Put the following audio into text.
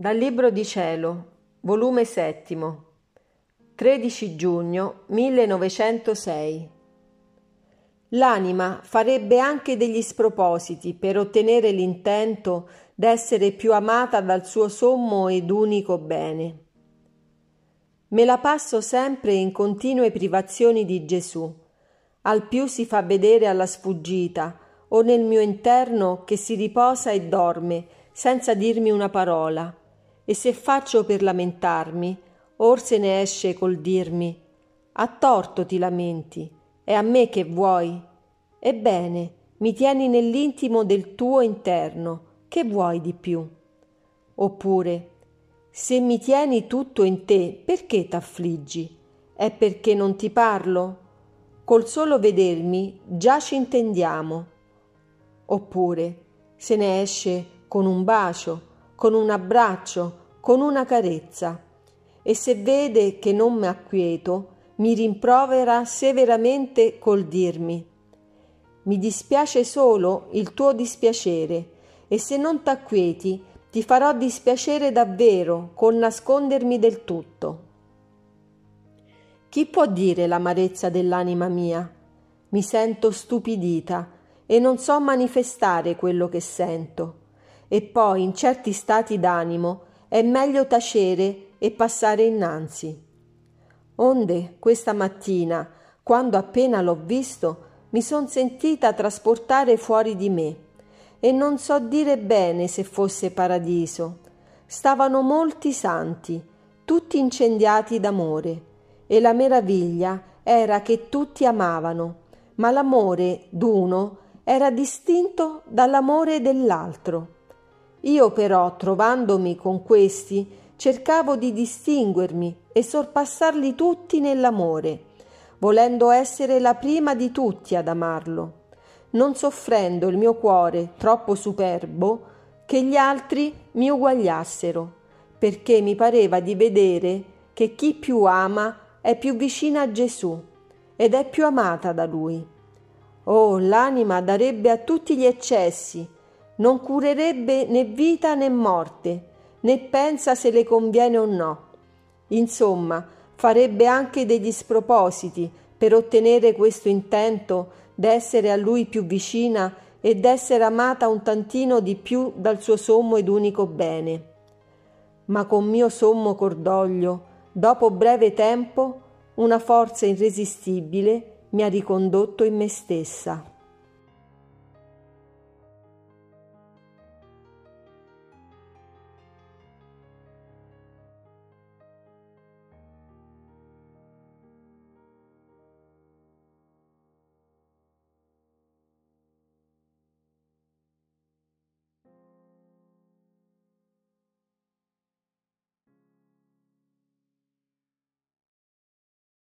Dal Libro di Cielo, volume settimo, 13 giugno 1906. L'anima farebbe anche degli spropositi per ottenere l'intento d'essere più amata dal suo sommo ed unico bene. Me la passo sempre in continue privazioni di Gesù. Al più si fa vedere alla sfuggita o nel mio interno che si riposa e dorme senza dirmi una parola e se faccio per lamentarmi, or se ne esce col dirmi a torto ti lamenti, è a me che vuoi. Ebbene, mi tieni nell'intimo del tuo interno, che vuoi di più? Oppure, se mi tieni tutto in te, perché t'affliggi? È perché non ti parlo? Col solo vedermi già ci intendiamo. Oppure, se ne esce con un bacio, con un abbraccio, con una carezza, e se vede che non mi acquieto, mi rimprovera severamente col dirmi mi dispiace solo il tuo dispiacere, e se non t'acquieti ti farò dispiacere davvero col nascondermi del tutto. Chi può dire l'amarezza dell'anima mia? Mi sento stupidita e non so manifestare quello che sento e poi in certi stati d'animo è meglio tacere e passare innanzi. Onde questa mattina, quando appena l'ho visto, mi son sentita trasportare fuori di me e non so dire bene se fosse paradiso. Stavano molti santi, tutti incendiati d'amore, e la meraviglia era che tutti amavano, ma l'amore d'uno era distinto dall'amore dell'altro. Io però, trovandomi con questi, cercavo di distinguermi e sorpassarli tutti nell'amore, volendo essere la prima di tutti ad amarlo, non soffrendo il mio cuore troppo superbo che gli altri mi uguagliassero, perché mi pareva di vedere che chi più ama è più vicina a Gesù ed è più amata da lui. Oh, l'anima darebbe a tutti gli eccessi, non curerebbe né vita né morte, né pensa se le conviene o no. Insomma, farebbe anche degli spropositi per ottenere questo intento d'essere a lui più vicina e d'essere amata un tantino di più dal suo sommo ed unico bene. Ma con mio sommo cordoglio, dopo breve tempo, una forza irresistibile mi ha ricondotto in me stessa.